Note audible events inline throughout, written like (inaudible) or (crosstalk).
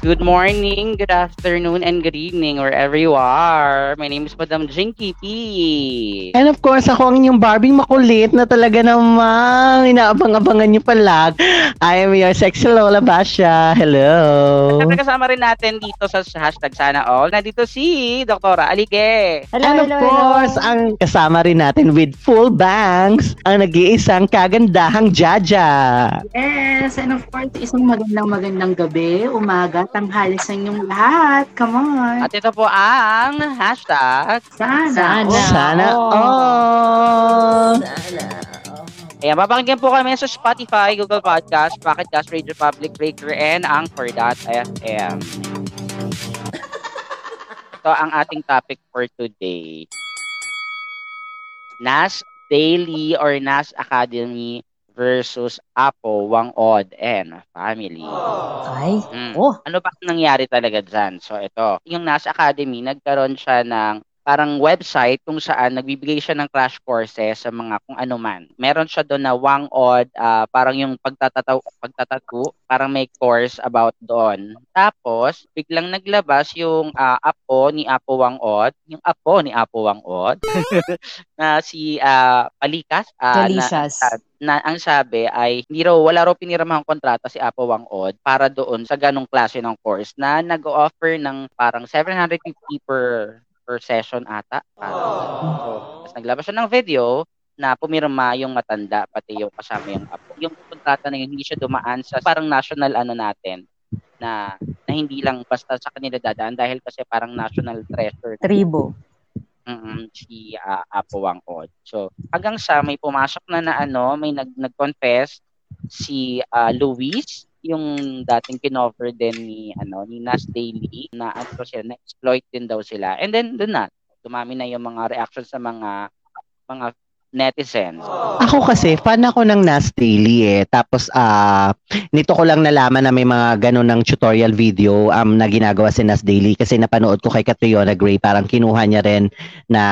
Good morning, good afternoon, and good evening wherever you are. My name is Madam Jinky P. And of course, ako ang inyong Barbie makulit na talaga namang inaabang-abangan niyo palag. I am your sexy Lola Basha. Hello. Siyempre kasama rin natin dito sa hashtag Sana All. Nandito si Dr. Alige. Hello, And of hello, course, hello. ang kasama rin natin with full bangs, ang nag-iisang kagandahang Jaja. Yes, and of course, isang magandang magandang gabi, umaga, tanghali sa inyong lahat. Come on. At ito po ang hashtag Sana. Sana. Sana all. Sana Ayan, babanggan po kami sa Spotify, Google Podcast, Pocket Cast, Radio Public, Breaker, and Anchor.fm. (laughs) Ito ang ating topic for today. NAS Daily or NAS Academy versus Apo, Wang Od, and family. Ay, mm. oh. Ano ba nangyari talaga dyan? So ito, yung NAS Academy, nagkaroon siya ng parang website kung saan nagbibigay siya ng crash courses sa mga kung ano man. Meron siya doon na Wang Od, uh, parang yung pagtatataw, pagtatatu, parang may course about doon. Tapos, biglang naglabas yung uh, apo ni Apo Wang Od, yung apo ni Apo Wang Od, (laughs) (laughs) na si uh, Palikas. Uh, Delicious. Na, na ang sabi ay hindi raw wala raw piniramahang kontrata si Apo Wang Od para doon sa ganong klase ng course na nag-offer ng parang 750 per per session ata. Oh. So, naglabas siya ng video na pumirma yung matanda pati yung kasama yung apo. Yung kontrata na yun, hindi siya dumaan sa parang national ano natin na na hindi lang basta sa kanila dadaan dahil kasi parang national treasure. Tribo. Mm-mm, si uh, Apo Wang Od. So, hanggang sa may pumasok na na ano, may nag nag-confess si uh, Luis yung dating kinover din ni ano ni Nas Daily na ano sila na exploit din daw sila and then doon na dumami na yung mga reactions sa mga mga netizens. Ako kasi, fan ako ng Nas Daily eh. Tapos, uh, nito ko lang nalaman na may mga ganun ng tutorial video um, na ginagawa si Nas Daily kasi napanood ko kay Catriona Gray, parang kinuha niya rin na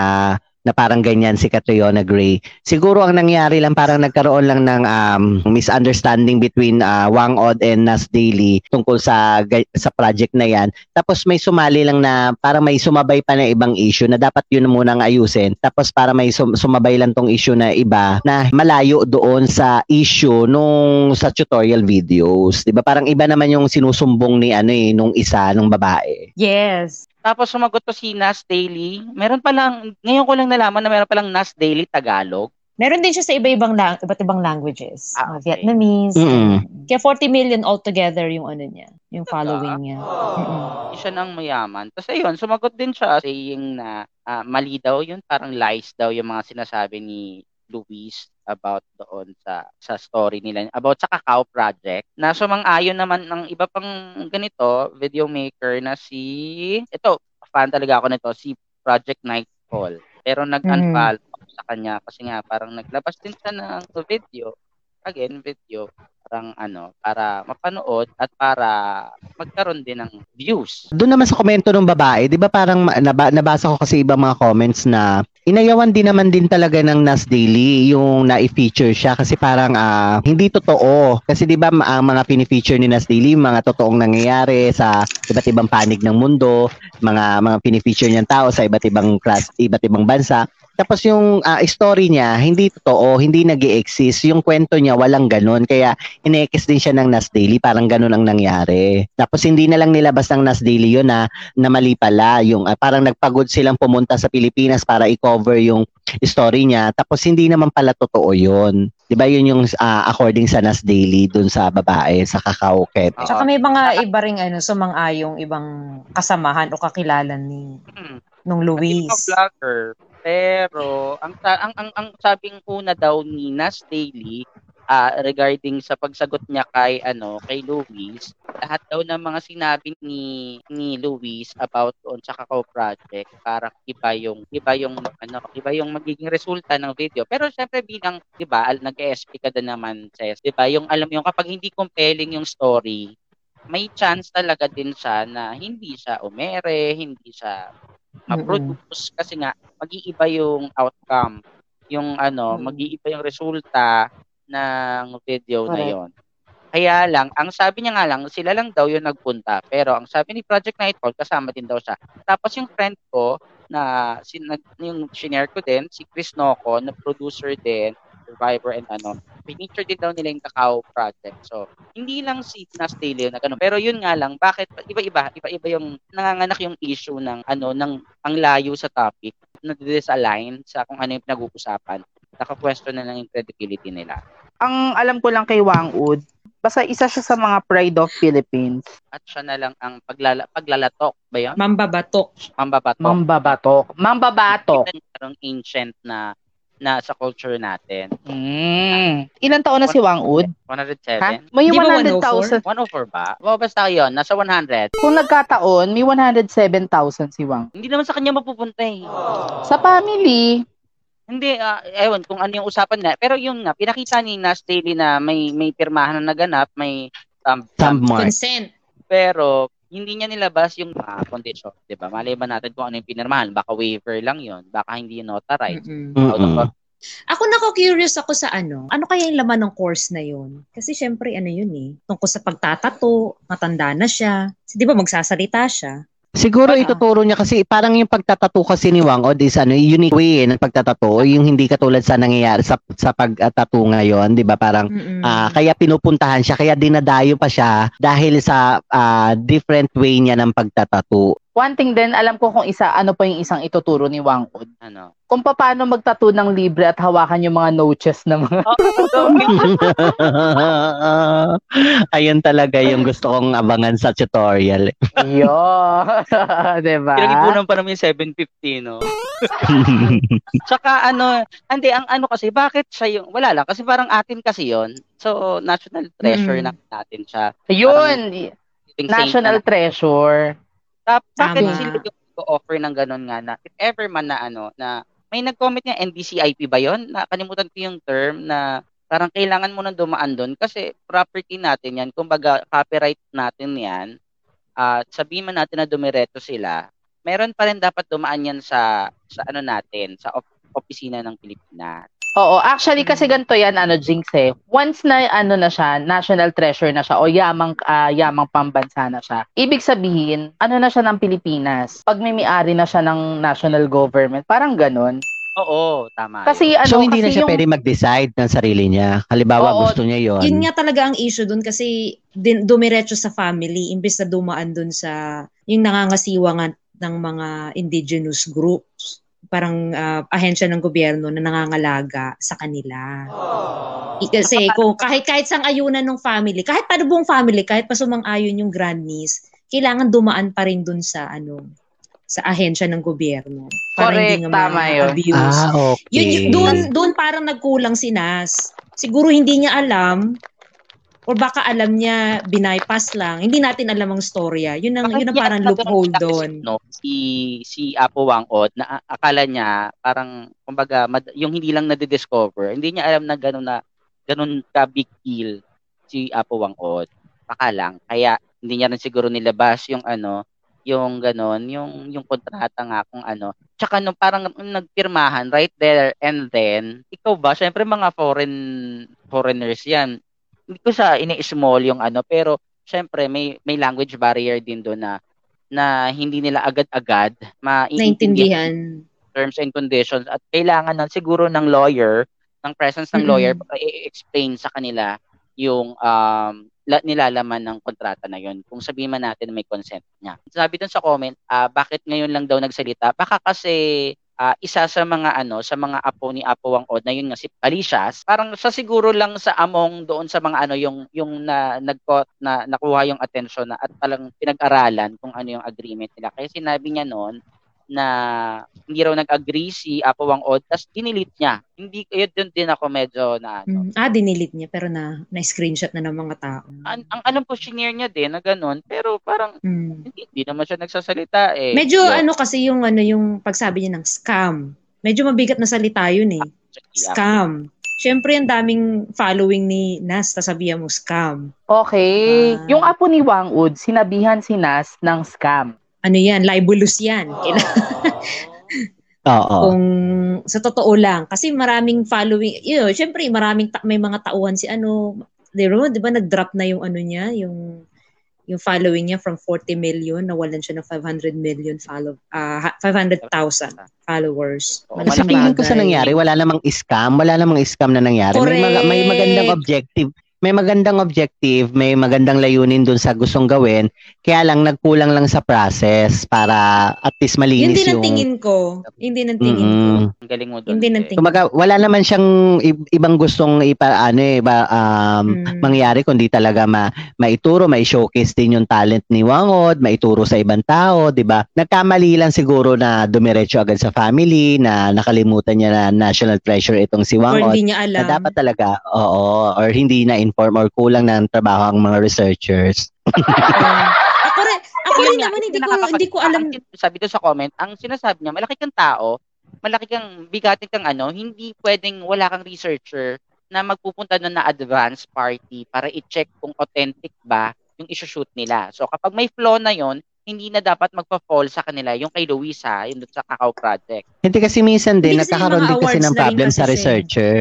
na parang ganyan si Catriona Gray. Siguro ang nangyari lang parang nagkaroon lang ng um, misunderstanding between uh, Wang Od and Nas Daily tungkol sa sa project na yan. Tapos may sumali lang na parang may sumabay pa na ibang issue na dapat yun muna ang ayusin. Tapos para may sum- sumabay lang tong issue na iba na malayo doon sa issue nung sa tutorial videos. 'Di ba? Parang iba naman yung sinusumbong ni ano eh nung isa nung babae. Yes. Tapos sumagot to si Nas Daily. Meron pa lang, ngayon ko lang nalaman na meron pa lang Nas Daily Tagalog. Meron din siya sa iba-ibang lang, iba't ibang languages. Ah, okay. Vietnamese. Mm-hmm. Kaya 40 million altogether yung ano niya, yung following niya. Oh. Siya nang mayaman. Tapos ayun, sumagot din siya saying na uh, mali daw yun, parang lies daw yung mga sinasabi ni Luis about doon sa sa story nila about sa Kakao Project na sumang-ayon naman ng iba pang ganito video maker na si ito fan talaga ako nito si Project Nightfall pero nag-unfollow mm. sa kanya kasi nga parang naglabas din siya ng video again video parang ano, para mapanood at para magkaroon din ng views. Doon naman sa komento ng babae, 'di ba parang naba, nabasa ko kasi iba mga comments na inayawan din naman din talaga ng Nas Daily yung na-feature siya kasi parang uh, hindi totoo. Kasi 'di ba ang mga pini-feature ni Nas Daily, mga totoong nangyayari sa iba't ibang panig ng mundo, mga mga pini-feature niyang tao sa iba't ibang class, iba't ibang bansa. Tapos yung uh, story niya, hindi totoo, hindi nag exist Yung kwento niya, walang ganun. Kaya inekis din siya ng Nas Daily, parang ganun ang nangyari. Tapos hindi na lang nilabas ng Nas Daily yun na, na mali pala. Yung, uh, parang nagpagod silang pumunta sa Pilipinas para i-cover yung story niya. Tapos hindi naman pala totoo yun. 'Di ba yun yung uh, according sa Nas Daily dun sa babae sa Kakao Ket. Tsaka may mga iba ring ano sumang-ayong ibang kasamahan o kakilala ni hmm. nung Luis. Vlogger pero ang ang ang, ang sabing una daw ni Nas Daily uh, regarding sa pagsagot niya kay ano kay Luis, lahat daw ng mga sinabi ni ni Luis about on sa Kakao project, para iba yung iba yung ano, iba yung magiging resulta ng video. Pero syempre bilang 'di ba, nag-ESP ka din naman, Ses, 'di ba? Yung alam yung kapag hindi compelling yung story, may chance talaga din siya na hindi siya umere, hindi siya ma-produce kasi nga mag-iiba yung outcome. Yung ano, mm-hmm. mag-iiba yung resulta ng video Correct. na yon. Kaya lang, ang sabi niya nga lang, sila lang daw yung nagpunta. Pero ang sabi ni Project Nightfall, kasama din daw siya. Tapos yung friend ko, na sin, yung shinare ko din, si Chris Noco, na producer din, Survivor and ano, pinicture din daw nila yung Kakao Project. So, hindi lang si Nas Daily na ganun. Pero yun nga lang, bakit iba-iba, iba-iba yung nanganganak yung issue ng ano, ng ang layo sa topic na disalign sa kung ano yung pinag-uusapan. Naka-question na lang yung credibility nila. Ang alam ko lang kay Wang Ud, basta isa siya sa mga pride of Philippines. At siya na lang ang paglala, paglalatok ba yun? Mambabatok. Mambabatok. Mambabatok. Mambabatok. Yung ancient na na sa culture natin. Mm. Ilan taon na si Wang Ud? 107? Ha? May Di ba 100,000. 104 ba? O basta yun, nasa 100. Kung nagkataon, may 107,000 si Wang. Hindi naman sa kanya mapupunta eh. Sa family, Hindi, ah, ewan kung ano yung usapan na. Pero yun nga, pinakita ni Nas Daily na may may pirmahan na naganap, may um, Thumb mark. Consent. pero hindi niya nilabas yung mga condition, 'di ba? Malay ba natin kung ano yung pinirmahan? Baka waiver lang 'yon, baka hindi yun notarized. Mm-mm. Ako nako-curious ako sa ano. Ano kaya yung laman ng course na yun? Kasi syempre ano yun eh. Tungkol sa pagtatato, matanda na siya. Di ba magsasalita siya? Siguro Ano? ituturo niya kasi parang yung pagtatato kasi ni Wang Od is ano, unique way eh, ng pagtatato, yung hindi katulad sa nangyayari sa, sa pagtatato ngayon, di ba? Parang Mm-mm. Ah, kaya pinupuntahan siya, kaya dinadayo pa siya dahil sa ah, different way niya ng pagtatato. One thing din, alam ko kung isa, ano pa yung isang ituturo ni Wang Ud. Ano? Kung paano magtattoo ng libre at hawakan yung mga noches ng mga... (laughs) Ayun talaga yung gusto kong abangan sa tutorial. Yo, (laughs) diba? Pinag-ipunan pa namin yung 750, no? (laughs) Tsaka ano, hindi, ang ano kasi, bakit siya yung, wala lang, kasi parang atin kasi yon So, national treasure Mm. na natin siya. Yun, Yung national saint treasure. Na, bakit Tama. sila offer ng ganun nga na, if ever man na ano, na, may nag-comment niya, NDCIP ba yon Nakalimutan ko yung term na, parang kailangan mo nang dumaan doon kasi property natin yan, kumbaga copyright natin yan, at sabihin man natin na dumireto sila, meron pa rin dapat dumaan yan sa sa ano natin, sa op- opisina ng Pilipinas. Oo, actually kasi ganito yan, ano, Jinx eh. Once na, ano na siya, national treasure na siya, o yamang, ah, yamang pambansa na siya, ibig sabihin, ano na siya ng Pilipinas? Pag may may-ari na siya ng national government, parang ganun. Oo, tama. Kasi ano, so hindi kasi na siya yung, pwede mag-decide ng sarili niya. Halimbawa Oo. gusto niya yon. Yun nga talaga ang issue dun kasi din, dumiretso sa family imbes na dumaan dun sa yung nangangasiwa nga ng mga indigenous groups. Parang ah, ahensya ng gobyerno na nangangalaga sa kanila. I- Kasi kung kahit kahit sang ayunan ng family, kahit pa buong family, kahit pa sumang-ayon yung grandniece, kailangan dumaan pa rin dun sa ano sa ahensya ng gobyerno. Para Correct, hindi nga tama yun. ma-abuse. Ah, okay. Yun, yun, doon, doon parang nagkulang si Nas. Siguro hindi niya alam or baka alam niya binypass lang. Hindi natin alam ang storya. Yun ang, Baka yun ang parang loophole ganun doon. No, si si Apo Wangod na a- akala niya parang kumbaga mad- yung hindi lang na-discover, hindi niya alam na gano'n na gano'n ka big deal si Apo Wangod. Baka lang kaya hindi niya rin siguro nilabas yung ano, yung gano'n, yung yung kontrata nga kung ano. Tsaka nung parang nagpirmahan right there and then, ikaw ba, syempre mga foreign foreigners 'yan. Hindi ko sa ini-small yung ano, pero syempre may may language barrier din doon na na hindi nila agad-agad maintindihan terms and conditions at kailangan ng siguro ng lawyer, ng presence ng Mm-mm. lawyer para i-explain sa kanila yung um, la- nilalaman ng kontrata na yun. Kung sabihin man natin na may consent niya. Sabi dun sa comment, ah, bakit ngayon lang daw nagsalita? Baka kasi ah, isa sa mga ano, sa mga apo ni Apo Wang Od na yun nga si Alicias, parang sa siguro lang sa among doon sa mga ano yung yung na nagko na nakuha yung attention na at talang pinag-aralan kung ano yung agreement nila. Kaya sinabi niya noon na hindi raw nag-agree si Apo Wang Od, tapos dinilit niya. Hindi, yun dun din ako medyo na ano. Mm, ah, dinilit niya pero na na-screenshot na ng mga tao. An- ang alam ko, shinare niya din na ganun, pero parang Mm. hindi, hindi naman siya nagsasalita eh. Medyo Yun. ano kasi yung ano yung pagsabi niya ng scam. Medyo mabigat na salita yun eh. Scam. Siyempre, ang daming following ni Nas, sasabihan mo scam. okay. Ah. Yung apo ni Wang Ud, sinabihan si Nas ng scam. Ano yan? Libelous yan. Kailangan, (laughs) Oo. kung sa totoo lang. Kasi maraming following, yun, syempre maraming ta- may mga tauhan si ano, di ba, di ba nag-drop na yung ano niya, yung yung following niya from 40 million, nawalan siya ng 500 million follow, uh, 500,000 followers. Kasi malaking tingin ko sa nangyari, wala namang scam, wala namang scam na nangyari. May, maga- may Correct. magandang objective may magandang objective, may magandang layunin dun sa gustong gawin, kaya lang nagkulang lang sa process para at least Yun malinis din ang yung... tingin ko. Yun din ang tingin ko. Mm-mm. Ang galing mo doon. Yun din ang eh. tingin Kumaga, wala naman siyang i- ibang gustong ipa, ano eh, ba, um, Mm. mangyari kundi talaga ma, maituro, may showcase din yung talent ni Wangod, maituro sa ibang tao, 'di ba? Nagkamali lang siguro na dumiretso agad sa family, na nakalimutan niya na national treasure itong si Or Wangod. hindi niya alam. Na dapat talaga, oo, or hindi na inform or kulang ng trabaho ang mga researchers. Ah. ako rin, ako rin naman, hindi ko, hindi ko alam. sabi doon sa comment, ang sinasabi niya, malaki kang tao, malaki kang bigatin kang ano, hindi pwedeng wala kang researcher na magpupunta doon na advance party para i-check kung authentic ba yung isushoot nila. So kapag may flaw na yon hindi na dapat magpa-fall sa kanila yung kay Luisa, yung doon sa Kakao Project. Hindi kasi minsan din, nagkakaroon din kasi ng problem kasi sa eh. researcher.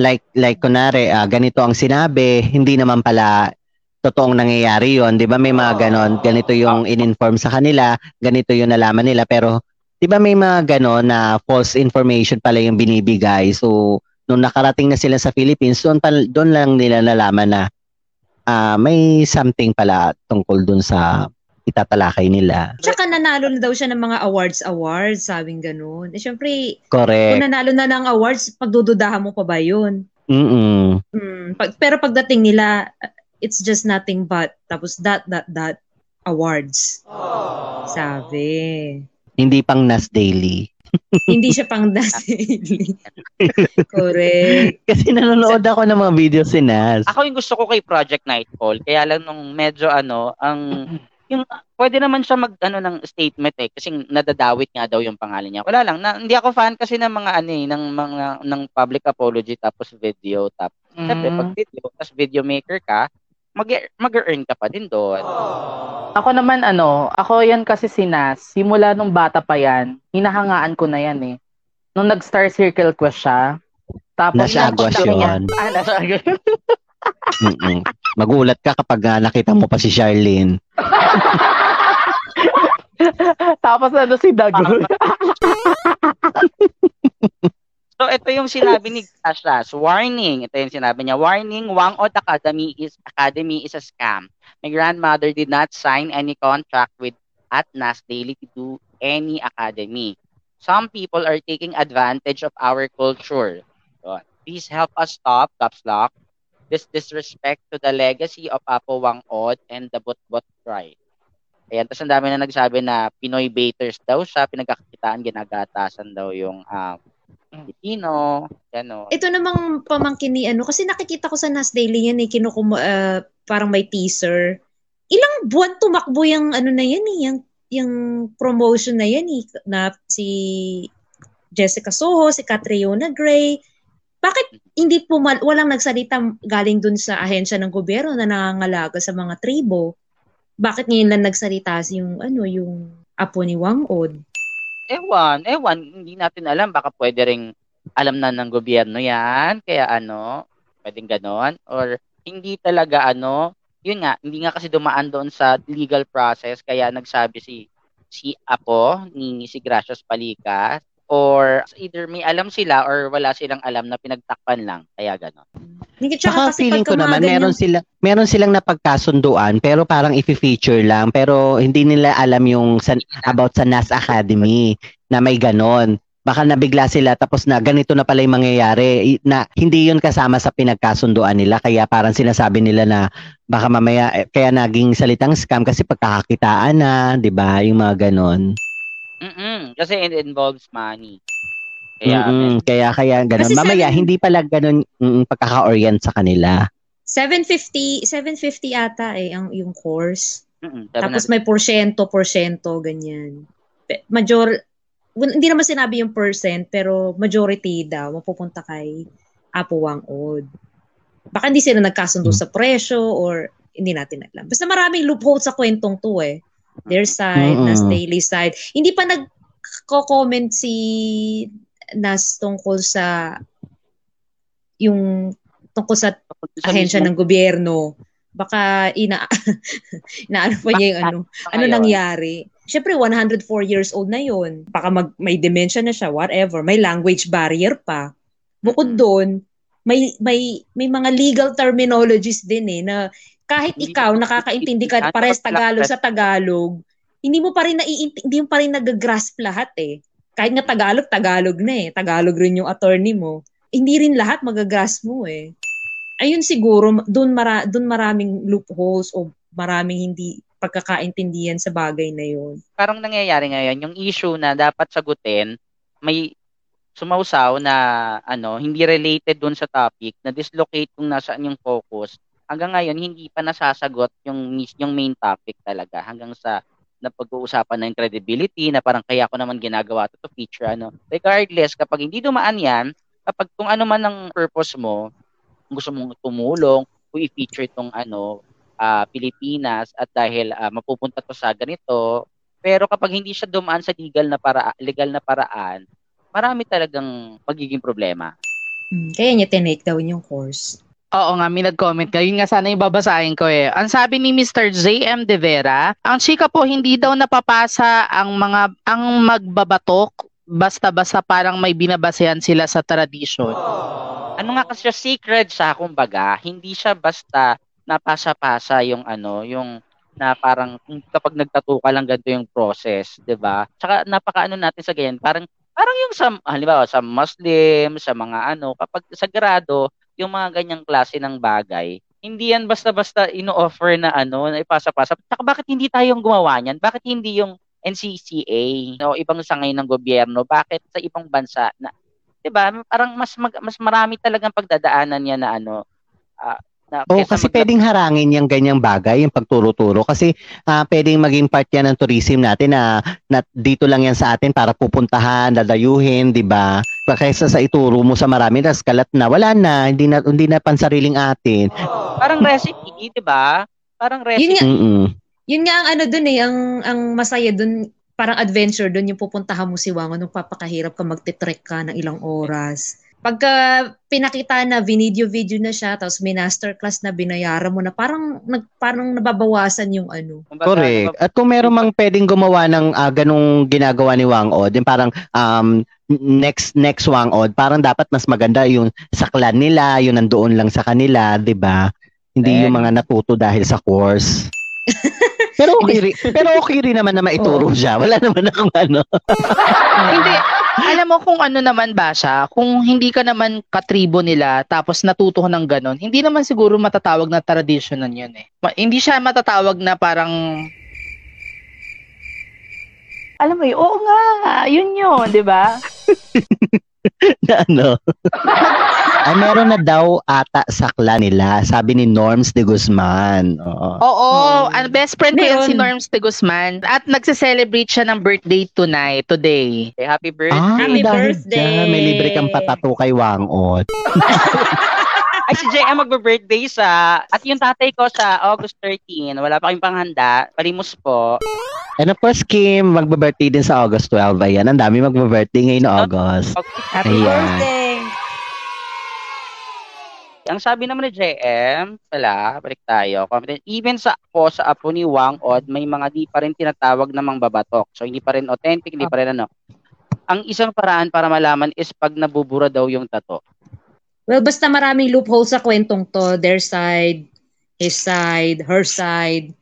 Like, like kunwari, ah, ganito ang sinabi, hindi naman pala totoong nangyayari yon di ba? May mga ganon, ganito yung in-inform sa kanila, ganito yung nalaman nila, pero di ba may mga ganon na false information pala yung binibigay, so nung nakarating na sila sa Philippines, doon, pal- doon lang nila nalaman na ah, may something pala tungkol doon sa itatalakay nila. Tsaka nanalo na daw siya ng mga awards-awards, sabing ganun. Eh, syempre, kung Correct. nanalo na ng awards, pagdududahan mo pa ba yun? Mm-mm. Mm, pag, pero pagdating nila, it's just nothing but, tapos that, that, that, awards. Sabi. Hindi pang Nas Daily. (laughs) Hindi siya pang daily. (laughs) Correct. Kasi nanonood ako ng mga videos si Nas. Ako yung gusto ko kay Project Nightfall, kaya lang nung medyo ano, ang yung pwede naman siya mag ano ng statement eh kasi nadadawit nga daw yung pangalan niya. Wala lang, na, hindi ako fan kasi ng mga ano eh, ng mga ng public apology tapos video tapos Siyempre, pag video, tapos video maker ka, mag mag-earn ka pa din doon. Ako naman ano, ako yan kasi si Nas, simula nung bata pa yan, hinahangaan ko na yan eh. Nung nag-star circle quest siya, tapos yun. Ah, nasagwas. (laughs) Mm-mm. Magulat ka kapag ah, nakita mo pa si Charlene. (laughs) tapos ano si Dago. (laughs) So, ito yung sinabi ni Ashlas. Warning. Ito yung sinabi niya. Warning, Wangod Academy is Academy is a scam. My grandmother did not sign any contract with Atnas Daily to do any academy. Some people are taking advantage of our culture. Please help us stop, caps lock, this disrespect to the legacy of Apo Wangod and the Butbot tribe. Ayan, tapos ang dami na nagsabi na Pinoy baiters daw siya, pinagkakakitaan, ginagatasan daw yung um, Pilipino, gano'n. Ito namang pamangkin ni ano, kasi nakikita ko sa Nas Daily yan eh, kinukum, ah, parang may teaser. Ilang buwan tumakbo yung ano na yan eh, yung, yung promotion na yan eh, na si Jessica Soho, si Catriona Gray. Bakit hindi po walang nagsalita galing dun sa ahensya ng gobyerno na nangangalaga sa mga tribo? Bakit ngayon lang nagsalita yung ano yung apo ni Wang Od? Ewan, ewan, hindi natin alam. Baka pwede ring alam na ng gobyerno yan. Kaya ano, pwedeng ganon. Or hindi talaga ano, yun nga, hindi nga kasi dumaan doon sa legal process. Kaya nagsabi si si Apo ni si Gracias Palikas or either may alam sila or wala silang alam na pinagtakpan lang. Kaya ganon. Saka kasi feeling ko naman ganyan- meron sila meron silang napagkasunduan pero parang i-feature lang pero hindi nila alam yung sa, about sa NAS Academy na may ganon. Baka nabigla sila tapos na ganito na pala yung mangyayari i- na hindi yun kasama sa pinagkasunduan nila kaya parang sinasabi nila na baka mamaya eh, kaya naging salitang scam kasi pagkakakitaan na, 'di ba? Yung mga ganon. Mm Kasi it involves money. Kaya, Mm-mm, kaya kaya ganon. Kasi Mamaya seven- hindi pala ganon mm, pagkaka-orient sa kanila. 750, 750 ata eh ang yung course. mm Tapos may porsyento, porsyento, ganyan. Major, well, hindi naman sinabi yung percent, pero majority daw mapupunta kay Apo Wang Od. Baka hindi sila nagkasundo Hmm. sa presyo or hindi natin alam. Basta maraming loophole sa kwentong to eh. Their side, Mm-mm. Nas Daily side. Hindi pa nag-comment si Nas tungkol sa yung tungkol sa Sa ahensya ng gobyerno, baka ina (laughs) inaano pa niya yung ano, ano nangyari. Siyempre, 104 years old na yon. Baka mag, may dementia na siya, whatever. May language barrier pa. Bukod doon, may, may, may mga legal terminologies din eh, na kahit Hindi ikaw nakakaintindi ka pares Tagalog sa Tagalog, hindi mo pa rin naiinti, hindi mo pa rin nagagrasp lahat eh. Kahit nga Tagalog, Tagalog na eh. Tagalog rin yung attorney mo. Hindi rin lahat magagrasp mo eh. Ayun siguro, doon mara, doon maraming loopholes o maraming hindi pagkakaintindihan sa bagay na yun. parang nangyayari ngayon, yung issue na dapat sagutin, may sumausaw na ano, hindi related dun sa topic, na dislocate kung nasaan yung focus. Hanggang ngayon, hindi pa nasasagot yung, yung main topic talaga. Hanggang sa napag-uusapan na yung credibility, na parang kaya ko naman ginagawa to, to feature. Ano. Regardless, kapag hindi dumaan yan, kapag kung ano man ang purpose mo, gusto mong tumulong, kung i-feature itong ano, ah, Pilipinas at dahil ah, mapupunta to sa ganito, pero kapag hindi siya dumaan sa legal na para legal na paraan, marami talagang magiging problema. Hmm, Kaya niya tinake down yung course. Oo nga, may nag-comment ka. Yun nga sana yung babasahin ko eh. Ang sabi ni Mr. JM De Vera, ang chika po hindi daw napapasa ang mga ang magbabatok basta-basta parang may binabasehan sila sa tradisyon. Ano nga kasi siya sacred siya kumbaga, hindi siya basta napasa-pasa yung ano, yung na parang kapag nagtattoo ka lang ganito yung process, 'di ba? Tsaka napakaano natin sa ganyan, parang parang yung sa halimbawa sa Muslim, sa mga ano, kapag sagrado yung mga ganyang klase ng bagay, hindi yan basta-basta ino-offer na ano, na ipasa-pasa. Tsaka bakit hindi tayong gumawa niyan? Bakit hindi yung NCCA o ibang sangay ng gobyerno? Bakit sa ibang bansa na 'di ba? Parang mas mag, mas marami talagang pagdadaanan niya na ano ah, na Oo, kesa kasi mag- pwedeng harangin yung ganyang bagay, yung pagturo-turo. Kasi ah, pwedeng maging part yan ng tourism natin na, na dito lang yan sa atin para pupuntahan, dadayuhin, di ba? Kaysa sa ituro mo sa marami, tas kalat na, wala na, hindi na, hindi na pansariling atin. parang recipe, 'di ba? Parang Yun recipe. nga, Mm-mm. yun nga ang ano dun eh, ang, ang masaya dun, parang adventure dun, yung pupuntahan mo si Wango nung papakahirap ka magtitrek ka ng ilang oras. Pagka pinakita na video-video na siya, tapos may masterclass na binayaran mo na, parang, nag, parang nababawasan yung ano. Correct. ano, At kung meron mang pwedeng gumawa ng ah, ganung ginagawa ni Wang Od, yung parang um, next next Wang Od, parang dapat mas maganda yung sa clan nila, yung nandoon lang sa kanila, 'di ba? Hindi Eh. yung mga natuto dahil sa course. (laughs) pero okay rin, pero okay rin naman na maituro Oo. siya. Wala naman akong ano. (laughs) hindi, alam mo kung ano naman ba siya, kung hindi ka naman katribo nila tapos natuto ng ganon, hindi naman siguro matatawag na tradition nun yun eh. Ma- hindi siya matatawag na parang alam mo yun, oo nga, yun yun, di ba? (laughs) na ano. (laughs) Ay, meron na daw ata sa clan nila, sabi ni Norms de Guzman. Oo. Oo, Hmm. ang best friend ko yan si. Norms de Guzman at nagse-celebrate siya ng birthday tonight, today. eh, happy birthday. Ah, Happy dahil birthday! dyan, may libre kang patato kay Wang Od. (laughs) Ay, si JM magbe-birthday sa, at yung tatay ko sa August 13, wala pa kayong panghanda, palimos po. And of course, Kim, magbe-birthday din sa August 12. Ayan, ang dami magbe-birthday ngayon na August. Happy Ayan. birthday! Ang sabi naman ni JM, wala, balik tayo. Comment, Even sa po sa apo ni Wang Od, may mga di pa rin tinatawag na mga babatok. So, hindi pa rin authentic, hindi pa rin ano. Ang isang paraan para malaman is pag nabubura daw yung tato. Well, basta maraming loophole sa kwentong to. Their side, his side, her side,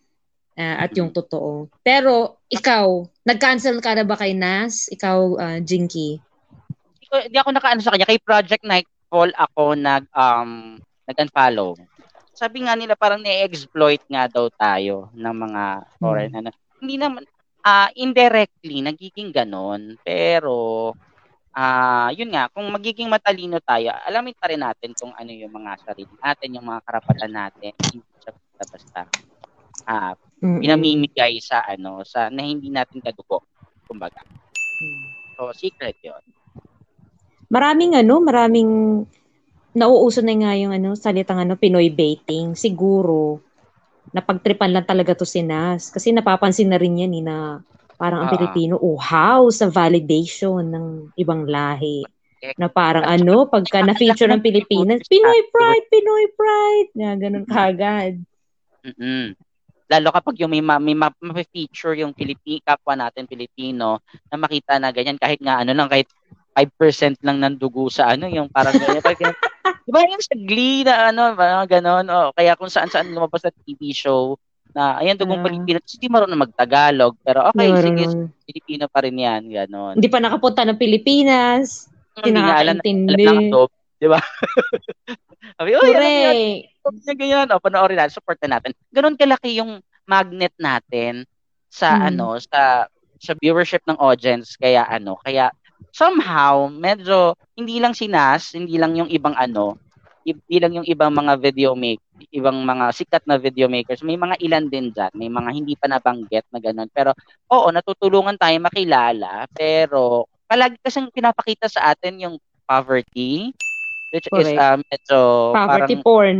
uh, at yung totoo. Pero, ikaw, nag-cancel ka na ba kay Nas? Ikaw, uh, Jinky? Hindi ko- Hindi ako nakaano sa kanya. Kay Project Nightfall ako nag, um, nag-unfollow. Sabi nga nila parang ni-exploit nga daw tayo ng mga foreign ano. Hindi naman, ah indirectly, nagiging ganon. Pero, ah yun nga, kung magiging matalino tayo, alamin pa rin natin kung ano yung mga sarili natin, yung mga karapatan natin. Hindi siya basta-basta ah, Mm-mm. pinamimigay sa ano, sa na hindi natin kadugo. Kumbaga. So, secret yun. Maraming ano, maraming nauuso na nga yung ano, salitang ano, Pinoy baiting. Siguro, napagtripan lang talaga to si Nas. Kasi napapansin na rin yan eh, na parang ang Ah. Pilipino, uhaw sa validation ng ibang lahi. Na parang ano, pagka na-feature ng Pilipinas, Pinoy Pride, Pinoy Pride. Na ganun kagad. Mm-mm. Lalo kapag yung may, ma- may ma- ma-feature yung Pilipi, kapwa natin Pilipino na makita na ganyan kahit nga ano lang kahit 5% lang ng dugo sa ano yung parang ganyan. Parang, di ba yung sa Glee na ano, mga ganon. O, kaya kung saan-saan lumabas na TV show na ayan dugong Ah. Pilipino. Hindi marunong magtagalog. Pero okay, Hindi sige. Pilipino pa rin yan. Ganon. Hindi pa nakapunta ng Pilipinas. Hindi nga alam, alam lang dob. Di ba? Sabi, niyo, Correct. na ganyan, o panoorin natin, support na natin. Ganon kalaki yung magnet natin sa Hmm. ano, sa sa viewership ng audience kaya ano, kaya somehow medyo hindi lang si Nas, hindi lang yung ibang ano, hindi lang yung ibang mga video make, ibang mga sikat na video makers, may mga ilan din dyan, may mga hindi pa nabanggit na ganun. Pero oo, natutulungan tayo makilala, pero palagi kasing pinapakita sa atin yung poverty, which is Correct. uh, medyo Poverty parang porn.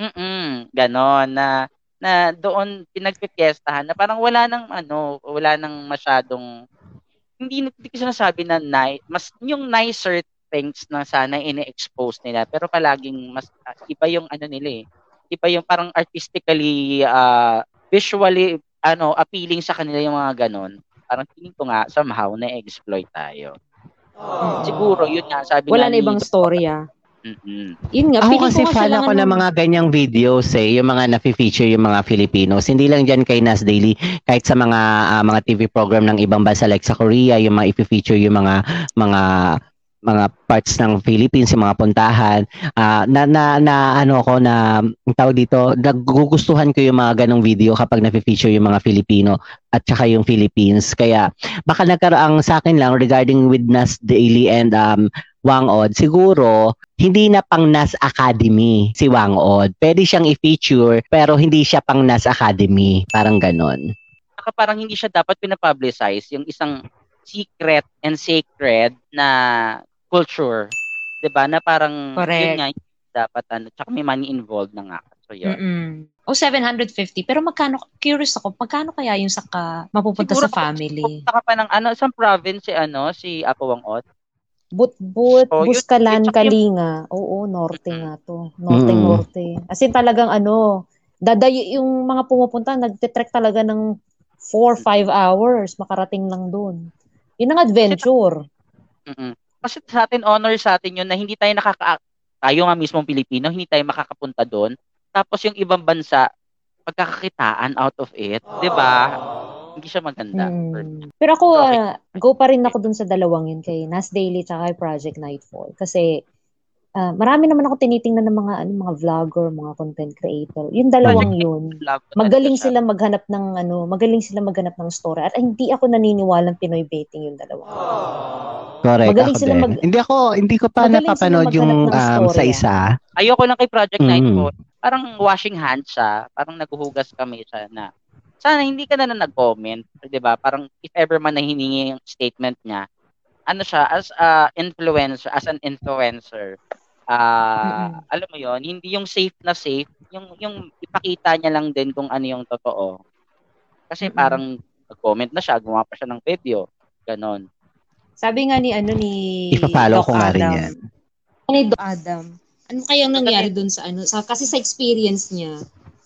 Mm, ganon na na doon pinagpipiestahan na parang wala nang ano, wala nang masyadong hindi hindi ko sinasabi na nice, mas yung nicer things na sana ini-expose nila pero palaging mas ah, iba yung ano nila eh. Iba yung parang artistically uh, visually ano appealing sa kanila yung mga ganon. Parang feeling ko nga somehow na-exploit tayo. Siguro yun nga sabi Wala nga na ni- ibang storya. Mm-mm. Yun nga, Ako kasi ko fan ako ng mga ganyang videos eh, yung mga nafe-feature yung mga Filipinos. Hindi lang diyan kay Nas Daily, kahit sa mga ah, mga TV program ng ibang bansa like sa Korea, yung mga i-feature yung mga mga mga parts ng Philippines, yung mga puntahan. Ah, na, na, na ano ko na tawag dito, nagugustuhan ko yung mga ganong video kapag nafe-feature yung mga Filipino at saka yung Philippines. Kaya baka nagkaroon sa akin lang regarding with Nas Daily and um, Wang Od, siguro hindi na pang NAS Academy si Wang Od. Pwede siyang i-feature pero hindi siya pang NAS Academy. Parang ganon. saka parang hindi siya dapat pinapublicize yung isang secret and sacred na culture. 'Di ba Na parang Correct. yun nga dapat ano, tsaka may money involved na nga. So yun. Mm-mm. O 750. Pero magkano, curious ako, magkano kaya yung saka mapupunta Siguro sa family? Ka pa ng ano, isang province si ano, si Apo Wang Ot. Butbut, yun- Buskalan, yun- Kalinga. Oo, norte nga to. Norte, Mm. norte. As in talagang ano, dadayo yung mga pumupunta, nagtitrek talaga ng 4-5 hours, makarating lang doon. Yun ang adventure. Mm-mm. Kasi sa atin, honor sa atin yun na hindi tayo nakaka... Tayo nga mismong Pilipino, hindi tayo makakapunta doon. Tapos yung ibang bansa, pagkakakitaan out of it, di ba? Hindi siya maganda. Mm. Pero ako, Okay. ah, go pa rin ako dun sa dalawang yun, kay Nas Daily tsaka kay Project Nightfall. Kasi, ah, marami naman ako tinitingnan ng mga ano, mga vlogger, mga content creator. Yung dalawang yun, Love ko magaling sila maghanap ng ano, magaling sila maghanap ng story. At hindi ako naniniwalang Pinoy baiting yung dalawa. Correct. Magaling ako sila din. mag- hindi ako, hindi ko pa napapanood yung maghanap ng um, sa storya. isa. Ayoko lang kay Project Mm. Nightfall. Parang washing hands siya. Parang naghuhugas kami siya na sana hindi ka na na nag-comment. 'di ba Parang if ever man na hiningi yung statement niya, ano siya, as a influencer, as an influencer, ah alam mo yon hindi yung safe na safe, yung yung ipakita niya lang din kung ano yung totoo. Kasi Mm-mm. parang nag-comment na siya, gumawa pa siya ng video. Ganon. Sabi nga ni ano ni Ipa-follow Doc ko nga rin Adam. yan. Ni Doc Adam. Ano kayang nangyari dun sa ano? Sa, kasi sa experience niya,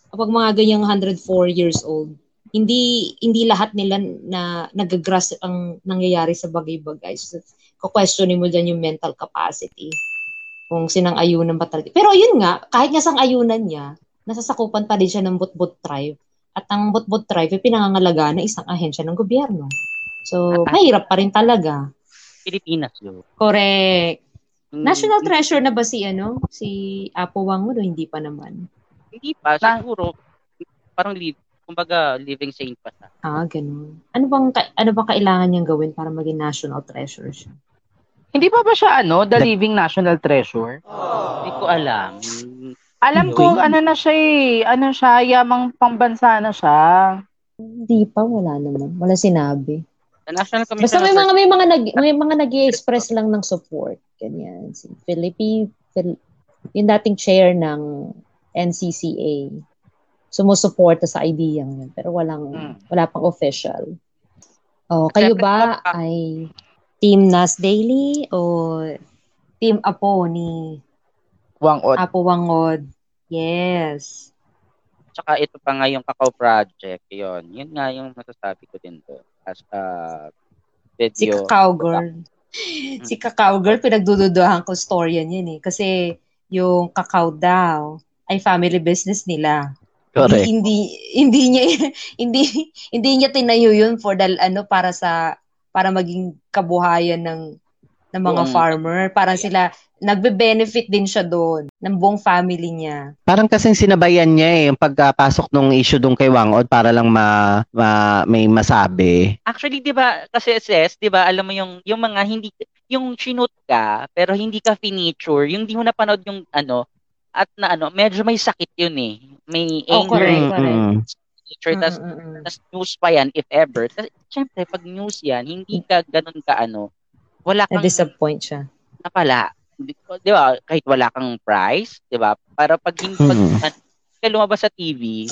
kapag mga ganyang 104 years old, hindi hindi lahat nila na nagagrasp ang nangyayari sa bagay-bagay. So, questionin mo dyan yung mental capacity. Kung sinang-ayunan ba talaga. Pero yun nga, kahit nga sang-ayunan niya, nasasakupan pa rin siya ng Butbut Tribe. At ang Butbut Tribe ay pinangangalaga ng isang ahensya ng gobyerno. So, mahirap pa rin talaga. Pilipinas yun. Correct. Hindi- National treasure na ba si ano? Si Apo Wang o hindi pa naman? Hindi pa, siguro, parang live, kumbaga living saint pa siya. Ah, ganun. Ano bang ka- ano bang kailangan niyang gawin para maging national treasure siya? Hindi pa ba siya ano, the living national treasure? Hindi ko alam. Alam ko, ano na siya eh, ano siya, yamang pambansa na siya. Hindi pa, wala naman. Wala sinabi. The National Commission Basta may mga may mga nag may mga nag-express lang ng support. Ganyan. Si Philippi, Phil, yung dating chair ng NCCA sumusuporta sa idea yun pero walang Hmm. wala pang official. Oh, kayo ba ay Team Nas Daily o Team Apo ni Wangod. Apo Wangod? Yes. Tsaka ito pa nga yung Kakao Project, yun. Yun nga yung masasabi ko din to. As a Si video. Kakao Girl. (laughs) si Kakao Girl, pinagdududahan ko storya niyan eh. Kasi yung Kakao daw ay family business nila. Correct. Hindi hindi niya (laughs) hindi hindi niya tinayo yun for the ano para sa para maging kabuhayan ng ng mga Buong- farmer. Parang sila nagbe-benefit din siya doon ng buong family niya. Parang kasing sinabayan niya eh, yung pagkapasok ng issue doon kay Wangod para lang ma, ma- may masabi. Actually, 'di ba, kasi sis, 'di ba, alam mo yung yung mga hindi yung shoot ka pero hindi ka finiture, yung hindi mo napanood yung ano at na ano, medyo may sakit yun eh. May Oh, anger correct, Mm, correct. feature, tas, tas news pa yan if ever. Tas, syempre, pag news yan, hindi ka ganun ka ano, wala kang Na-disappoint siya. napala. Di, di ba, kahit wala kang prize, di ba? Para pag hindi pag, ka lumabas sa TV,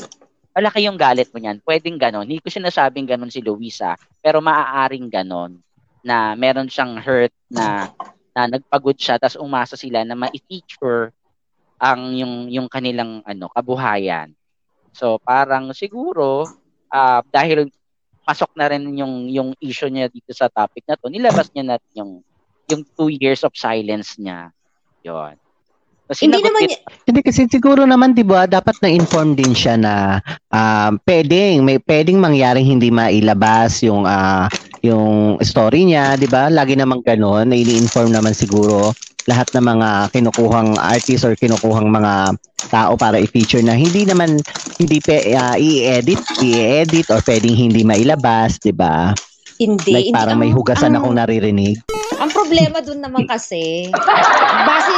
wala kayong galit mo niyan. Pwedeng ganon. Hindi ko sinasabing ganon si Luisa, pero maaaring ganon na meron siyang hurt na na nagpagod siya tapos umasa sila na ma-feature ang yung yung kanilang ano kabuhayan. So parang siguro ah, dahil pasok na rin yung yung issue niya dito sa topic na to, nilabas niya na rin yung yung two years of silence niya. Yon. Kasi Hindi naman niya, Hindi kasi siguro naman 'di ba dapat na-inform din siya na um, pwedeng may pwedeng mangyaring hindi mailabas yung ah, yung story niya, 'di ba? Lagi naman ganoon, na ini-inform naman siguro lahat ng mga kinukuhang artist or kinukuhang mga tao para i-feature na hindi naman hindi pe, ah, i-edit, i-edit or pwedeng hindi mailabas, 'di ba? hindi. Like hindi. parang Ang- may hugasan ang- akong naririnig. Ang problema dun naman kasi, (laughs) base,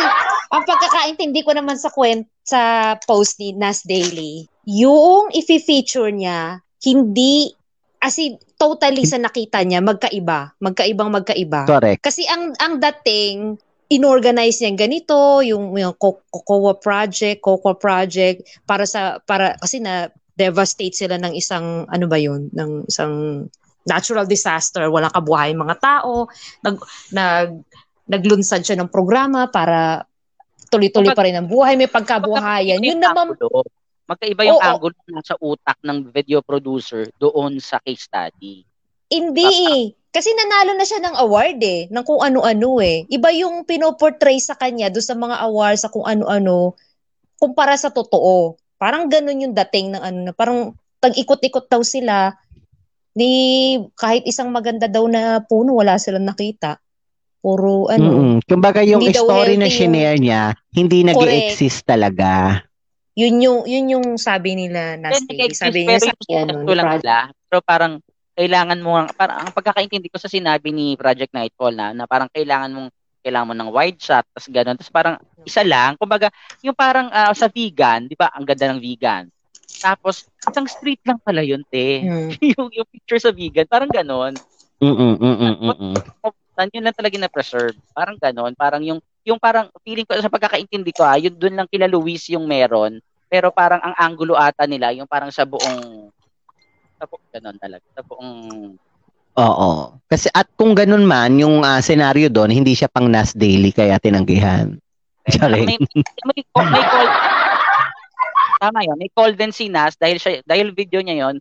ang pagkakaintindi ko naman sa kwent sa post ni Nas Daily, yung i-feature niya, hindi, as in, totally sa nakita niya, magkaiba. Magkaibang magkaiba. Correct. Kasi ang ang dating, inorganize niya ganito, yung, yung Co- Cocoa Project, Cocoa Project, para sa, para, kasi na, devastate sila ng isang, ano ba yun, ng isang natural disaster, walang kabuhay mga tao, nag, nag, naglunsad siya ng programa para tuloy-tuloy pa rin ang buhay, may pagkabuhayan. Yun naman. Magkaiba yung Oo. angulo na sa utak ng video producer doon sa case study. hindi eh. Kasi nanalo na siya ng award eh, ng kung ano-ano eh. Iba yung pinoportray sa kanya doon sa mga awards, sa kung ano-ano, kumpara sa totoo. Parang ganun yung dating ng ano na, parang tag-ikot-ikot daw sila, ni kahit isang maganda daw na puno, wala silang nakita. Puro ano, Mm-mm. Kumbaga yung story na shinare niya, hindi nag exist talaga. Yun yung, yun yung sabi nila na Sabi pero niya sa ano, ko lang nila. Pero parang kailangan mo, parang ang pagkakaintindi ko sa sinabi ni Project Nightfall na, na parang kailangan mong kailangan mo ng wide shot, tapos gano'n. Tapos parang isa lang, kumbaga, yung parang ah, sa vegan, di ba, ang ganda ng vegan. Tapos, isang street lang pala yun, te. Hmm. (laughs) yung, yung picture sa vegan, parang gano'n. Mm-mm, mm-mm, mm-mm. Tan yun lang talaga na preserve. Parang ganon. Parang yung yung parang feeling ko sa pagkakaintindi ko ah, yun doon lang kila Luis yung meron. Pero parang ang angulo ata nila yung parang sa buong sa buong ganon talaga. Sa buong Oo. Kasi at kung ganun man, yung ah, senaryo doon, hindi siya pang Nas Daily kaya tinanggihan. Sorry. may, may, call, may call Tama yun. May call din si Nas dahil siya, dahil video niya yon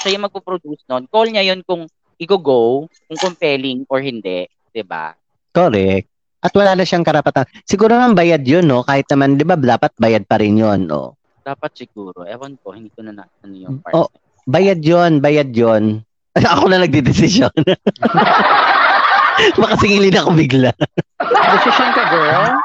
siya yung magpo-produce noon. Call niya yon kung i-go, kung compelling or hindi. 'di ba? Correct. At wala na siyang karapatan. Siguro naman bayad yun, no? Kahit naman, di ba, dapat bayad pa rin yun, no? Dapat siguro. Ewan ko, hindi ko na na ano yung part. Oh. Bayad yun, bayad yun. (laughs) ako na nagdidesisyon. Makasingilin (laughs) ako bigla. Decision ka, girl. (laughs)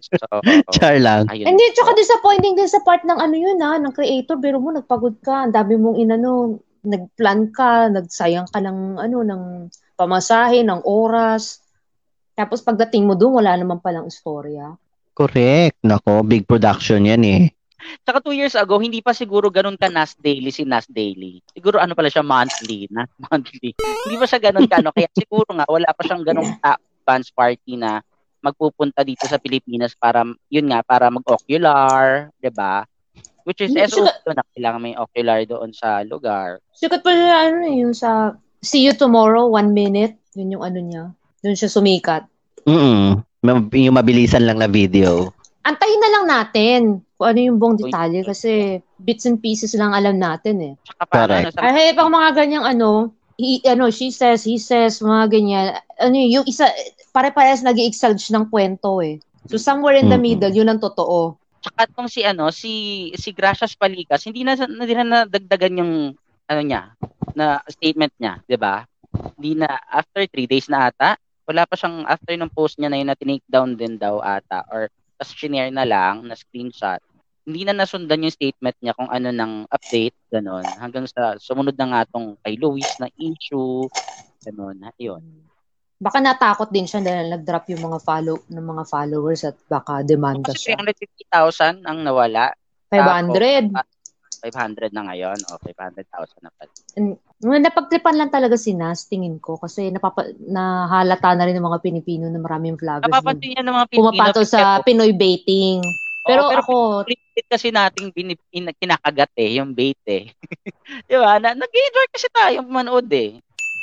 So, Char lang. ayun. Hindi, tsaka disappointing din sa part ng ano yun ha, ng creator. Pero mo, nagpagod ka. Ang dami mong inano, nagplan ka, nagsayang ka ng ano, ng pamasahe, ng oras. Tapos pagdating mo doon, wala naman palang istorya. Correct. Nako, big production yan eh. Saka two years ago, hindi pa siguro ganun ka Nas Daily si Nas Daily. Siguro ano pala siya, monthly. (laughs) Nas monthly. hindi pa siya ganun ka, ano. Kaya siguro nga, wala pa siyang ganun ka advance party na magpupunta dito sa Pilipinas para, yun nga, para mag-ocular, 'di ba Which is, Hindi, SOP na kailangan may ocular doon sa lugar. Sikat pa siya, ano eh, yung sa See you tomorrow, one minute. Yun yung ano niya. Doon siya sumikat. Mm Yung mabilisan lang na video. Antayin na lang natin kung ano yung buong detalye kasi bits and pieces lang alam natin eh. Correct. ano, sa- Ay, pang mga ganyang ano, i- ano, she says, he says, mga ganyan. Ano yun, yung isa, pare-parehas nag exulge ng kwento eh. So somewhere in the Mm-mm. middle, yun ang totoo. Tsaka tong si ano, si si Gracias Palikas, hindi na hindi na nadagdagan yung ano niya na statement niya, 'di ba? Hindi na after three days na ata, wala pa siyang after ng post niya na yun na tinake down din daw ata or tas shinare na lang na screenshot. Hindi na nasundan yung statement niya kung ano ng update, ganon. Hanggang sa sumunod na nga tong kay Luis na issue, ganon. Yun. Baka natakot din siya dahil nag-drop yung mga follow ng mga followers at baka demanda Kasi siya. 350,000 ang nawala. 500. 500 na ngayon. O, 500,000 na pala. Mga napagtripan lang talaga si Nas, tingin ko. Kasi napapa, nahalata na rin ng mga Pinipino na maraming vloggers na Napapansin niya ng mga Pilipino. pumapatol sa Pinoy baiting. Pero, pero ako, Bait kasi nating bin, in, kinakagat eh, yung bait eh. (laughs) Di ba? Na, nag-enjoy kasi tayo manood eh.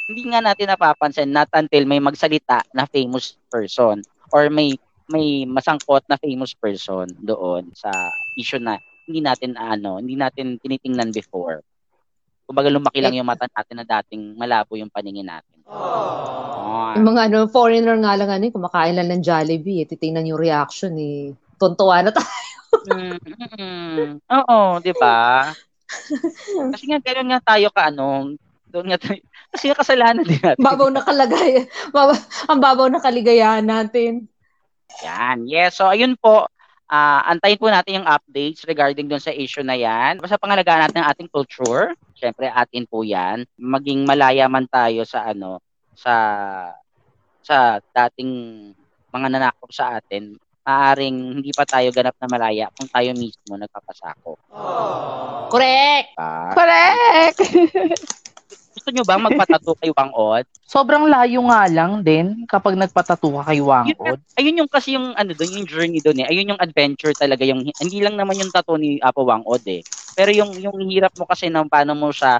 Hindi nga natin napapansin not until may magsalita na famous person or may may masangkot na famous person doon sa issue na hindi natin ano, hindi natin tinitingnan before. Kumbaga lumaki lang yung mata natin na dating malabo yung paningin natin. Oh. yung mga ano, foreigner nga lang ano, eh, kumakain lang ng Jollibee, eh, titingnan yung reaction eh. Tontuwa na tayo. Mm, mm, mm. Oo, 'di ba? (laughs) Kasi nga gano'n nga tayo ka ano, doon nga tayo, kasi nga kasalanan din natin. Babaw na kalagay. Babaw, ang babaw na kaligayahan natin. Yan. Yes. So, ayun po. Ah, antayin po natin yung updates regarding doon sa issue na yan. Basta pangalagaan natin ang ating culture. Siyempre, atin po yan. Maging malaya man tayo sa ano, sa sa dating mga nanakop sa atin, maaring hindi pa tayo ganap na malaya kung tayo mismo nagpapasako. Correct! Diba? Correct! (laughs) Gusto nyo bang magpatato kay Wang Od? Sobrang layo nga lang din kapag nagpatato ka kay Yun, Wangod. ayun yung kasi yung ano doon, yung journey doon eh. Ayun yung adventure talaga yung hindi lang naman yung tattoo ni Apo Wang Od eh. Pero yung yung hirap mo kasi ng paano mo siya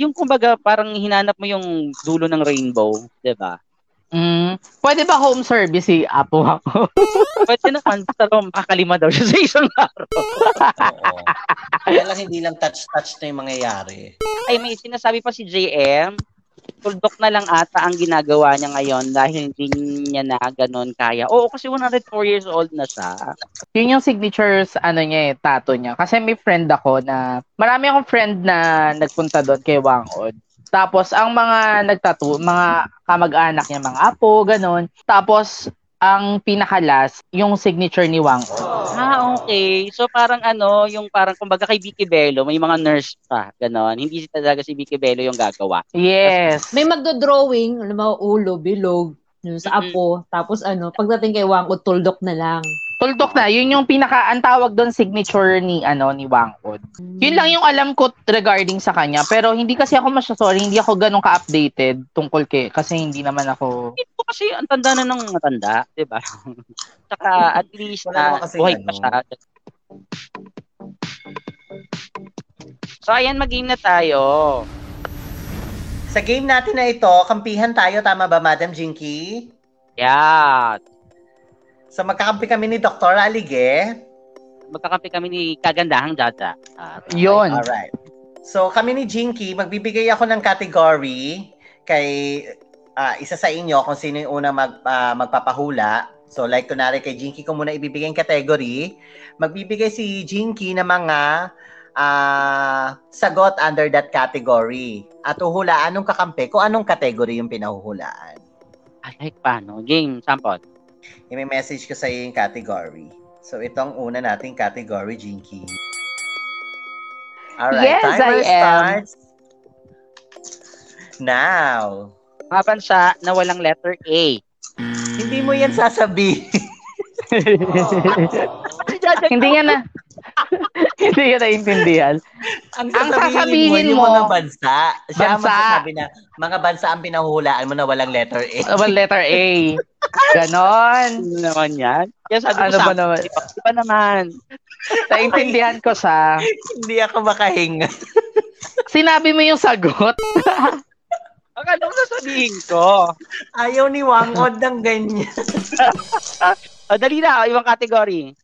yung kumbaga parang hinanap mo yung dulo ng rainbow, 'di ba? Mm, pwede ba home service si Apo ako? (laughs) Pwede naman pero makakalima daw siya sa isang araw. Oo. Kaya lang hindi lang touch-touch na yung mangyayari. Ay may sinasabi pa si JM, tuldok na lang ata ang ginagawa niya ngayon dahil hindi niya na ganun kaya. Oo, kasi 104 years old na siya. Yun yung signatures, ano niya eh, tato niya. Kasi may friend ako na, marami akong friend na nagpunta doon kay Wangod. Tapos, ang mga nagtato, mga kamag-anak niya, mga apo, ganun. Tapos, ang pinakalas, yung signature ni Wangod. Ah, okay. So parang ano, yung parang kumbaga kay Vicky Bello, may mga nurse pa, ganon. Hindi talaga si Vicky Bello yung gagawa. Yes. May magdo-drawing, alam mo, ulo, bilog, yun sa apo. Tapos ano, pagdating kay Wangko, tuldok na lang. Tuldok na, yun yung pinaka, ang tawag doon signature ni, ano, ni Wangod. Yun lang yung alam ko regarding sa kanya. Pero hindi kasi ako masya, sorry, hindi ako ganun ka-updated tungkol kay, kasi hindi naman ako, Hindi po kasi ang tanda na ng matanda, di ba? (laughs) Tsaka at least na kasi buhay pa siya. So ayan, mag-game na tayo. Sa game natin na ito, kampihan tayo, tama ba, Madam Jinky? Yeah. So magkakampi kami ni Dr. Alige. Magkakampi kami ni Kagandahang Jaja. Ah, yun. Alright. So kami ni Jinky, magbibigay ako ng category kay ah, isa sa inyo kung sino yung unang mag, ah, magpapahula. So like kunwari kay Jinky ko muna ibibigay yung category. Magbibigay si Jinky ng mga ah, sagot under that category. At uhulaan nung kakampi kung anong category yung pinahuhulaan. Ay, ay, paano? Game, sample. I-message ko sa iyo yung category. So, ito ang una nating category, Jinky. Alright, Yes, timer I am. starts now. Mga bansa na walang letter A. Hindi mo yan sasabihin. (laughs) (laughs) (laughs) hindi niya na, hindi niya naintindihan. ang Ang sasabihin yung mo, mga bansa. Siya ang bansa. magsasabi na, mga bansa ang pinahuhulaan mo na walang letter A. Well, letter A. Ganon. Ano naman yan? Ko Ano sa ba naman? Di ba, naman? Naintindihan ko siya. Hindi ako makahinga. Sinabi mo yung sagot. (laughs) Ang anong sasabihin ko? Ayaw ni Wangod ng ganyan. (laughs) O, dali na, ibang category.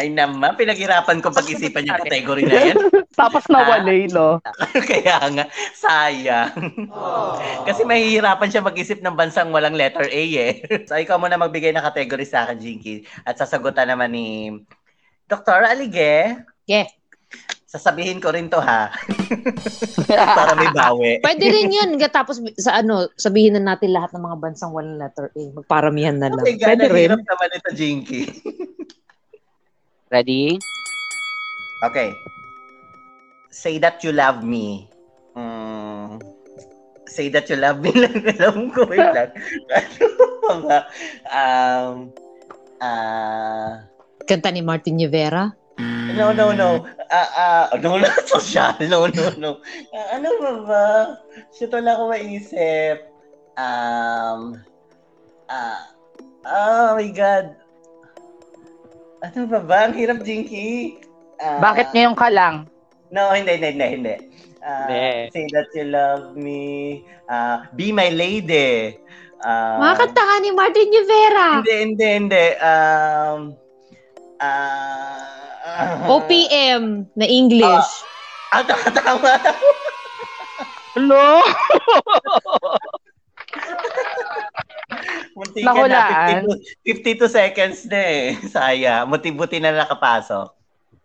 Ay naman, pinaghirapan ko pag-isipan yung category na yan. (laughs) Tapos nawalay, no? (laughs) Kaya nga, sayang. Kasi mahihirapan siya mag-isip ng bansang walang letter A eh. (laughs) So ikaw muna magbigay ng category sa akin, Jinky. At sasagutan naman ni Dr. Alige. Yeah. Sasabihin ko rin to ha. (laughs) Para may bawi. Pwede rin yun. Tapos sa ano, sabihin na natin lahat ng mga bansang walang letter A. Magparamihan na lang. Okay, Pwede rin. hirap naman ito, Jinky. Ready? Okay. Say that you love me. Mm, say that you love me (laughs) lang. Alam ko, wait lang. Ano (laughs) mga, um, ah, Kanta ni Martin Rivera. No, no, no. (laughs) Ah, ah, no, no, social. No, no, no. Ah, ano ba ba? Shit, wala ko maisip. Um, ah, oh my God. Ano ba ba? Ang hirap, Jinky. Ah, Bakit ngayon ka lang? No, hindi, hindi, hindi, hindi. Hindi. Say that you love me. Ah, be my lady. Ah, Mga kanta ka ni Martin Rivera. Hindi, hindi, hindi. Um, ah, OPM na English. Ah, tama, tama. Hello? (laughs) Munti ka na. Nahulaan. 52, 52 seconds na eh. Saya. Muti-buti na nakapasok.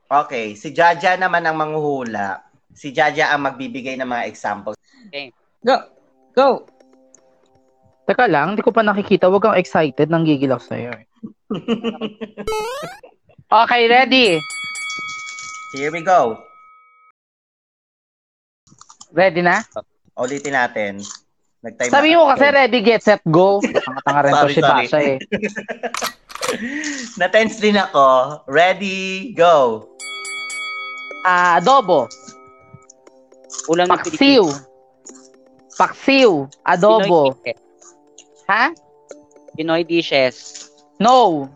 Okay. Si Jaja naman ang manghuhula. Si Jaja ang magbibigay ng mga examples. Go. Go. Teka lang, hindi ko pa nakikita. Huwag kang excited. Nanggigil ako sa'yo. eh. (laughs) okay, ready? Here we go. Ready na? Ulitin natin. Nag-time Sabi na- mo kasi ready, get, set, go. Tanga-tanga rin to si sorry. Basha eh. (laughs) Na-tense din ako. Ready, go. Ah, adobo. Ulam ng Paksiw. Paksiw. Adobo. Pinoy dishes. Ha? Pinoy dishes. No.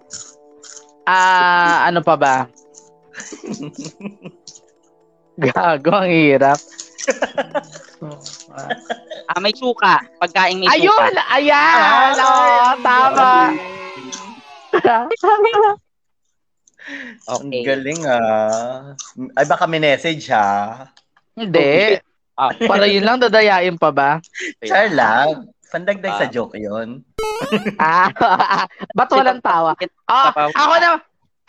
Ah, ano pa ba? (laughs) Gago, ang hirap. Ah, may suka. Pagkain may Ayun! suka. Ayan! Oh, tama. Ang Okay. galing ah. Ay baka may message ha. Hindi. Ah, Para yun lang, dadayain pa ba? Char lang. Pandagdag sa Ah. joke yon. Ah, (laughs) ba't walang tawa? Ah, ako na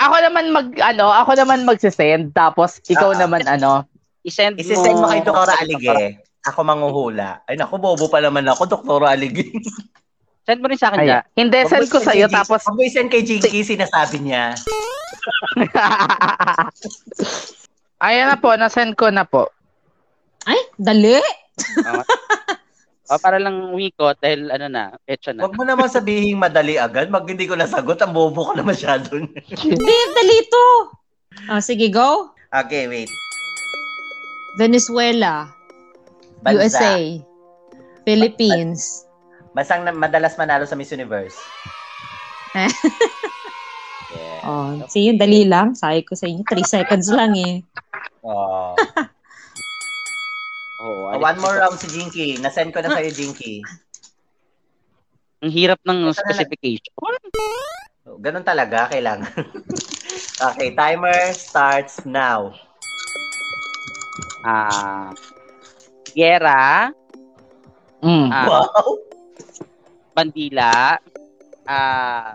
ako naman mag ano, ako naman magsisend tapos ikaw Ah. naman ano. I-send mo. Isisend mo kay Dr. Alige. Ako manghuhula. Ay naku, bobo pa naman ako, Dr. Alige. Send mo rin sa akin Ay, hindi send ko sa iyo tapos Huwag mo isend kay Jinky, sinasabi niya. (laughs) Ayan na po, na-send ko na po. Ay, dali. O, para lang umikot dahil ano na, etcha na. Huwag mo naman sabihin madali agad. Mag hindi ko nasagot, ang bobo ko na masyado. Hindi, dali to. Ah, sige, go. okay, wait. Venezuela, Bansa. USA, Philippines. Bansang na, madalas manalo sa Miss Universe. Yeah. (laughs) Oh, see, yun, dali lang. Sabi ko sa inyo, 3 seconds lang eh. Oh. (laughs) Oo, one more round si Jinky. Nasend ko na sa'yo, Jinky. Ang hirap ng Ito na lang. specification. Ganun talaga, kailangan. (laughs) okay, timer starts now. Ah, Gera, Mm. ah, Wow! bandila, ah,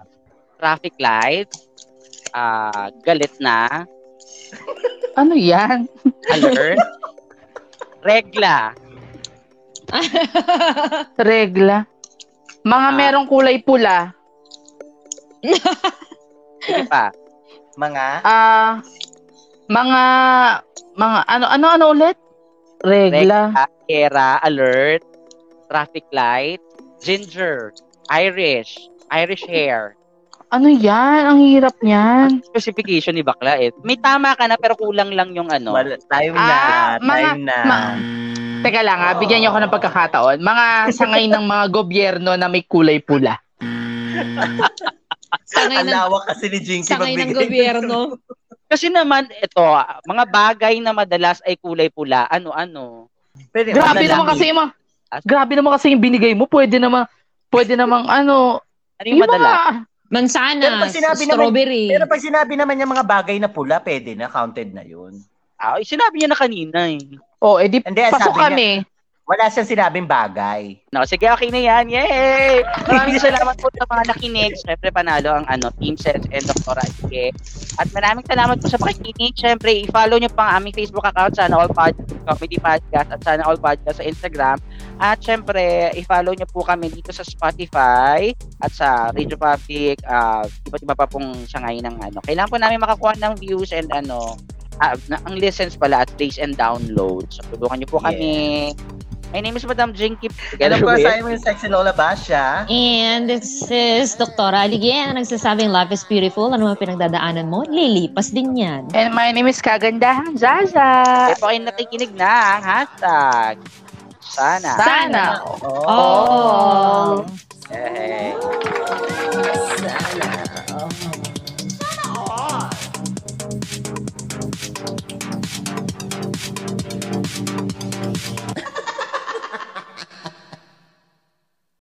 traffic light, ah, galit na, (laughs) Ano 'yan? alert, (laughs) regla, (laughs) Regla. Mga Ah. merong kulay pula. sige pa, Mga, Ah, mga mga ano ano ano ulit? Regla. regla, Gera, alert, traffic light, ginger, Irish, Irish hair. Ano 'yan? Ang hirap niyan. Specification ni Bakla eh. May tama ka na pero kulang lang yung ano. mal- time na, Ah, mga- time na. ma- Teka lang ha, bigyan niyo ako ng pagkakataon. Mga sangay ng mga gobyerno na may kulay pula. (laughs) Sangay Ang ng, lawak kasi ni Jinky sangay ng gobyerno. Kasi naman ito, mga bagay na madalas ay kulay pula. Ano-ano? Pwede, Grabe naman kasi yung mga Grabe naman kasi yung binigay mo. Pwede naman, pwede namang ano, Ano yung madala? Mansana, Pero pag sinabi naman- strawberry. Pero pag sinabi naman yung mga bagay na pula, pwede na, counted na yun. Ah, sinabi niya na kanina eh. oh, edi Hindi, pasok sabi niya- kami. Wala siyang sinabing bagay. No, sige, okay na yan. Yay! Maraming (laughs) salamat po sa mga nakinig. Siyempre, panalo ang ano, Team Sense and Dr. Ike. At maraming salamat po sa pakikinig. Siyempre, i-follow niyo pa ang aming Facebook account, Sana All Pod Comedy Podcast at Sana All Podcast sa Instagram. At siyempre, i-follow niyo po kami dito sa Spotify at sa Radio Public. Uh, iba't iba pa pong sangay ng ano. Kailangan po namin makakuha ng views and ano, na, ang listens pala at plays and downloads. So, tulungan niyo po kami. My name is Madam Jinky. And of course, I'm yung sexy Lola Basha. And this is Dr. Aligien, ang nagsasabing love is beautiful. Ano mga pinagdadaanan mo, lilipas din yan. And my name is Kagandahan Zaza. Ito ay nakikinig na ang hashtag. Sana. Sana. Oh. oh. Hey. Sana. Oh. Sana